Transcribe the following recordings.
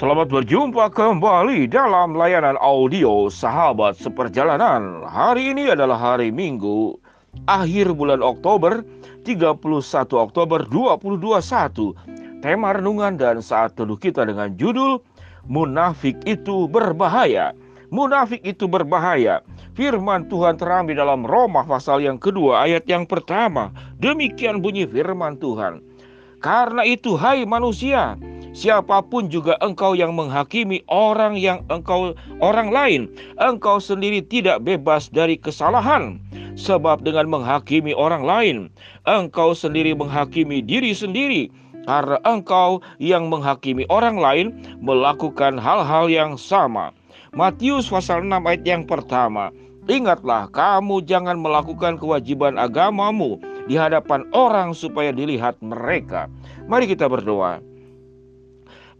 Selamat berjumpa kembali dalam layanan audio Sahabat Seperjalanan. Hari ini adalah hari Minggu, akhir bulan Oktober, 31 Oktober 2021. Tema renungan dan saat teduh kita dengan judul Munafik itu berbahaya. Munafik itu berbahaya. Firman Tuhan terambil dalam Roma pasal yang kedua ayat yang pertama. Demikian bunyi firman Tuhan. Karena itu hai manusia, siapa pun juga engkau yang menghakimi orang yang engkau orang lain, engkau sendiri tidak bebas dari kesalahan. Sebab dengan menghakimi orang lain, engkau sendiri menghakimi diri sendiri. Karena engkau yang menghakimi orang lain melakukan hal-hal yang sama. Matius pasal 6 ayat yang pertama. Ingatlah kamu jangan melakukan kewajiban agamamu di hadapan orang supaya dilihat mereka. Mari kita berdoa.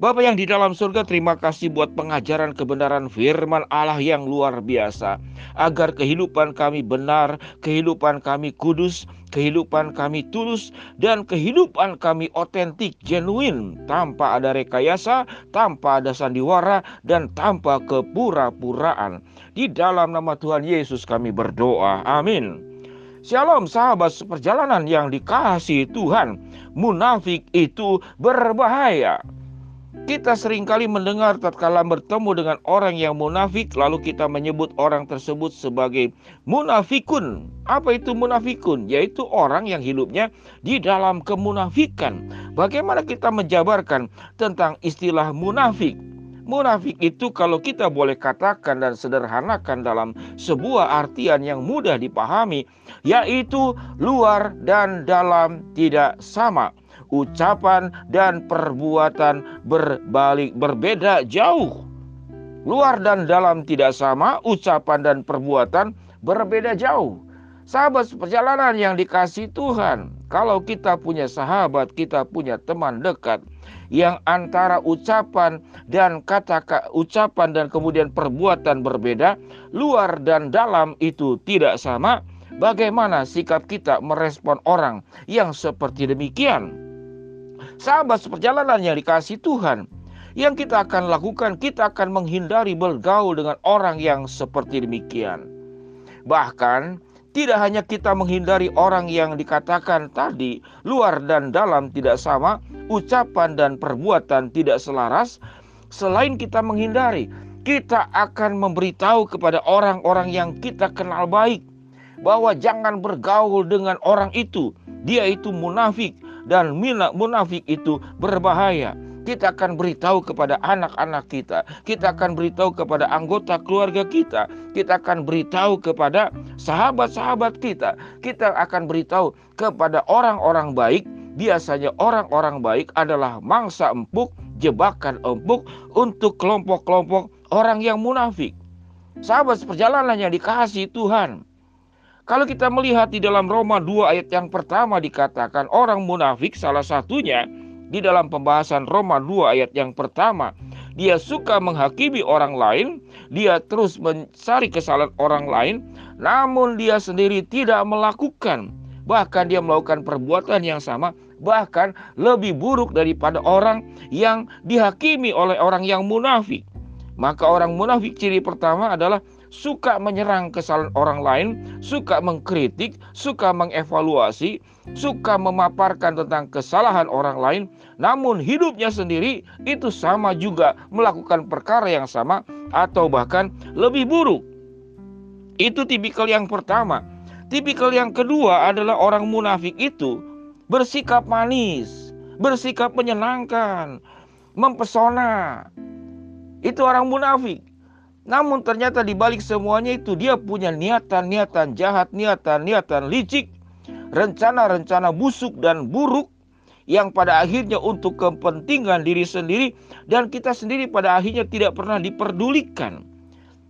Bapak yang di dalam surga, terima kasih buat pengajaran kebenaran firman Allah yang luar biasa. Agar kehidupan kami benar, kehidupan kami kudus, kehidupan kami tulus, dan kehidupan kami otentik, genuine, tanpa ada rekayasa, tanpa ada sandiwara, dan tanpa kepura-puraan. Di dalam nama Tuhan Yesus kami berdoa. Amin. Shalom sahabat seperjalanan yang dikasihi Tuhan. Munafik itu berbahaya. Kita sering kali mendengar tatkala bertemu dengan orang yang munafik lalu kita menyebut orang tersebut sebagai munafikun. Apa itu munafikun? Yaitu orang yang hidupnya di dalam kemunafikan. Bagaimana kita menjabarkan tentang istilah munafik? Munafik itu kalau kita boleh katakan dan sederhanakan dalam sebuah artian yang mudah dipahami yaitu luar dan dalam tidak sama ucapan dan perbuatan berbalik berbeda jauh. Luar dan dalam tidak sama, ucapan dan perbuatan berbeda jauh. Sahabat perjalanan yang dikasih Tuhan, kalau kita punya sahabat, kita punya teman dekat yang antara ucapan dan kata ucapan dan kemudian perbuatan berbeda, luar dan dalam itu tidak sama, bagaimana sikap kita merespon orang yang seperti demikian? Sahabat seperjalanan yang dikasih Tuhan, yang kita akan lakukan, kita akan menghindari bergaul dengan orang yang seperti demikian. Bahkan, tidak hanya kita menghindari orang yang dikatakan tadi, luar dan dalam tidak sama, ucapan dan perbuatan tidak selaras. Selain kita menghindari, kita akan memberitahu kepada orang-orang yang kita kenal baik bahwa jangan bergaul dengan orang itu. Dia itu munafik, dan munafik itu berbahaya. Kita akan beritahu kepada anak-anak kita, kita akan beritahu kepada anggota keluarga kita, kita akan beritahu kepada sahabat-sahabat kita, kita akan beritahu kepada orang-orang baik. Biasanya orang-orang baik adalah mangsa empuk, jebakan empuk untuk kelompok-kelompok orang yang munafik. Sahabat seperjalanan yang dikasih Tuhan, kalau kita melihat di dalam Roma 2 ayat yang pertama dikatakan orang munafik salah satunya di dalam pembahasan Roma 2 ayat yang pertama dia suka menghakimi orang lain, dia terus mencari kesalahan orang lain, namun dia sendiri tidak melakukan. Bahkan dia melakukan perbuatan yang sama, bahkan lebih buruk daripada orang yang dihakimi oleh orang yang munafik. Maka orang munafik ciri pertama adalah suka menyerang kesalahan orang lain, suka mengkritik, suka mengevaluasi, suka memaparkan tentang kesalahan orang lain, namun hidupnya sendiri itu sama juga melakukan perkara yang sama atau bahkan lebih buruk. Itu tipikal yang pertama. Tipikal yang kedua adalah orang munafik itu bersikap manis, bersikap menyenangkan, mempesona. Itu orang munafik. Namun ternyata di balik semuanya itu dia punya niatan-niatan jahat, niatan-niatan licik, rencana-rencana busuk dan buruk yang pada akhirnya untuk kepentingan diri sendiri dan kita sendiri pada akhirnya tidak pernah diperdulikan.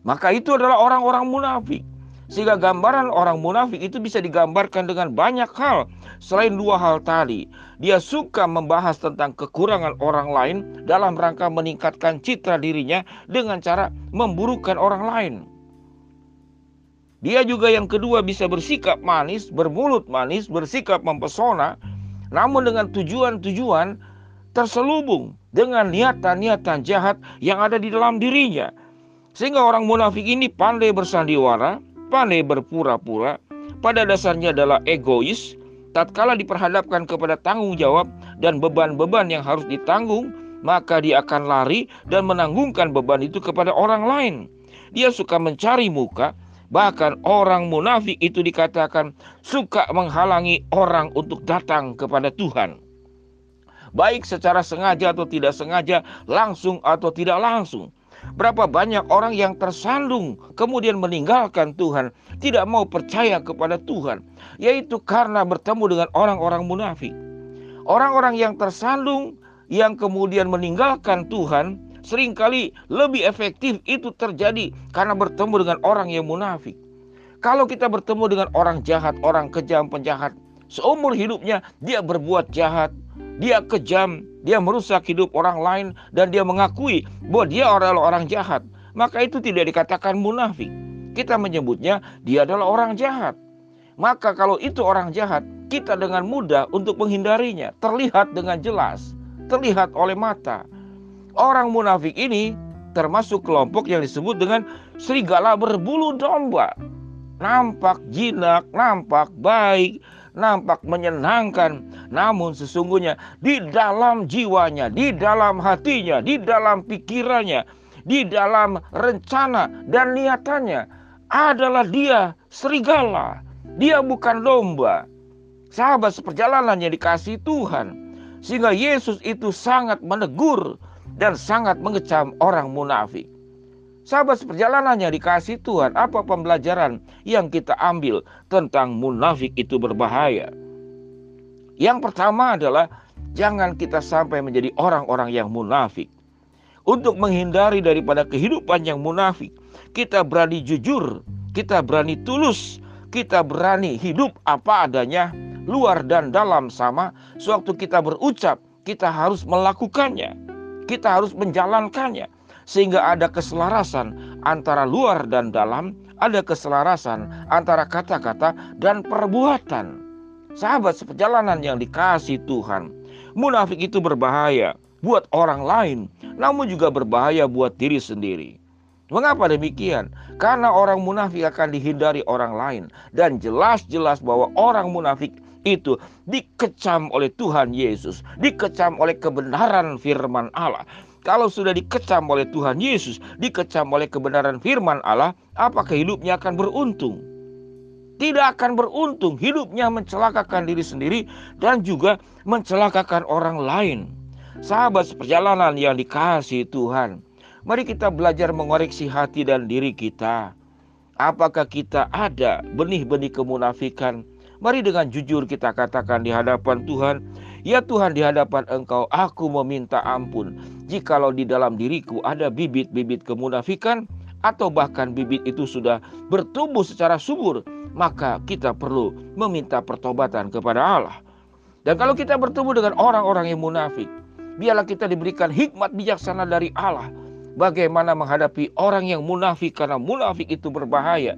Maka itu adalah orang-orang munafik. Sehingga gambaran orang munafik itu bisa digambarkan dengan banyak hal selain dua hal tadi. Dia suka membahas tentang kekurangan orang lain dalam rangka meningkatkan citra dirinya dengan cara memburukan orang lain. Dia juga yang kedua bisa bersikap manis, bermulut manis, bersikap mempesona, namun dengan tujuan-tujuan terselubung dengan niatan-niatan jahat yang ada di dalam dirinya. Sehingga orang munafik ini pandai bersandiwara, pandai berpura-pura, pada dasarnya adalah egois, tatkala diperhadapkan kepada tanggung jawab dan beban-beban yang harus ditanggung, maka dia akan lari dan menanggungkan beban itu kepada orang lain. Dia suka mencari muka, bahkan orang munafik itu dikatakan suka menghalangi orang untuk datang kepada Tuhan. Baik secara sengaja atau tidak sengaja, langsung atau tidak langsung. Berapa banyak orang yang tersandung kemudian meninggalkan Tuhan, tidak mau percaya kepada Tuhan, yaitu karena bertemu dengan orang-orang munafik. Orang-orang yang tersandung yang kemudian meninggalkan Tuhan sering kali lebih efektif itu terjadi karena bertemu dengan orang yang munafik. Kalau kita bertemu dengan orang jahat, orang kejam, penjahat, seumur hidupnya dia berbuat jahat, dia kejam, dia merusak hidup orang lain dan dia mengakui bahwa dia adalah orang jahat, maka itu tidak dikatakan munafik. Kita menyebutnya dia adalah orang jahat. Maka kalau itu orang jahat, kita dengan mudah untuk menghindarinya, terlihat dengan jelas, terlihat oleh mata. Orang munafik ini termasuk kelompok yang disebut dengan serigala berbulu domba. Nampak jinak, nampak baik, nampak menyenangkan, namun sesungguhnya di dalam jiwanya, di dalam hatinya, di dalam pikirannya, di dalam rencana dan niatannya adalah dia serigala. Dia bukan domba. Sahabat seperjalanannya dikasih Tuhan. Sehingga Yesus itu sangat menegur dan sangat mengecam orang munafik. Sahabat seperjalanannya dikasih Tuhan, apa pembelajaran yang kita ambil tentang munafik itu berbahaya? Yang pertama adalah jangan kita sampai menjadi orang-orang yang munafik. Untuk menghindari daripada kehidupan yang munafik, kita berani jujur, kita berani tulus, kita berani hidup apa adanya, luar dan dalam sama. Sewaktu kita berucap, kita harus melakukannya, kita harus menjalankannya, sehingga ada keselarasan antara luar dan dalam, ada keselarasan antara kata-kata dan perbuatan. Sahabat seperjalanan yang dikasih Tuhan, munafik itu berbahaya buat orang lain, namun juga berbahaya buat diri sendiri. Mengapa demikian? Karena orang munafik akan dihindari orang lain, dan jelas-jelas bahwa orang munafik itu dikecam oleh Tuhan Yesus, dikecam oleh kebenaran firman Allah. Kalau sudah dikecam oleh Tuhan Yesus, dikecam oleh kebenaran firman Allah, apakah hidupnya akan beruntung? tidak akan beruntung. Hidupnya mencelakakan diri sendiri dan juga mencelakakan orang lain. Sahabat seperjalanan yang dikasih Tuhan, mari kita belajar mengoreksi hati dan diri kita. Apakah kita ada benih-benih kemunafikan? Mari dengan jujur kita katakan di hadapan Tuhan, Ya Tuhan di hadapan Engkau aku meminta ampun jikalau di dalam diriku ada bibit-bibit kemunafikan atau bahkan bibit itu sudah bertumbuh secara subur maka kita perlu meminta pertobatan kepada Allah. Dan kalau kita bertemu dengan orang-orang yang munafik, biarlah kita diberikan hikmat bijaksana dari Allah. Bagaimana menghadapi orang yang munafik karena munafik itu berbahaya.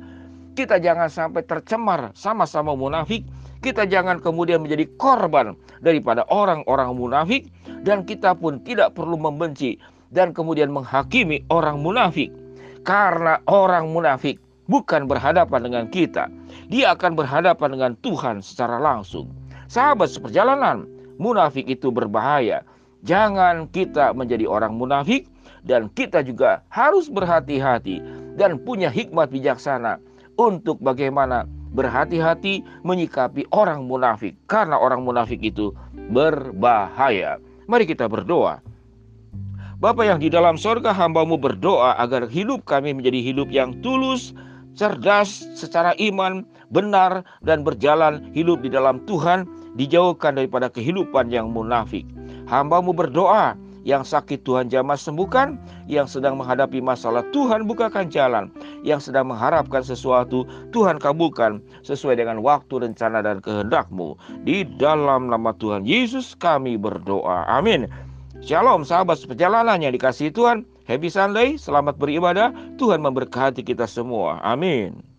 Kita jangan sampai tercemar sama-sama munafik. Kita jangan kemudian menjadi korban daripada orang-orang munafik. Dan kita pun tidak perlu membenci dan kemudian menghakimi orang munafik. Karena orang munafik bukan berhadapan dengan kita. Dia akan berhadapan dengan Tuhan secara langsung. Sahabat seperjalanan, munafik itu berbahaya. Jangan kita menjadi orang munafik dan kita juga harus berhati-hati dan punya hikmat bijaksana untuk bagaimana berhati-hati menyikapi orang munafik karena orang munafik itu berbahaya. Mari kita berdoa. Bapak yang di dalam sorga hambamu berdoa agar hidup kami menjadi hidup yang tulus, cerdas secara iman, benar dan berjalan hidup di dalam Tuhan, dijauhkan daripada kehidupan yang munafik. Hambamu berdoa, yang sakit Tuhan jamah sembuhkan, yang sedang menghadapi masalah Tuhan bukakan jalan, yang sedang mengharapkan sesuatu Tuhan kabulkan sesuai dengan waktu, rencana dan kehendakmu. Di dalam nama Tuhan Yesus kami berdoa. Amin. Shalom sahabat seperjalanan yang dikasih Tuhan. Happy Sunday, selamat beribadah. Tuhan memberkati kita semua. Amin.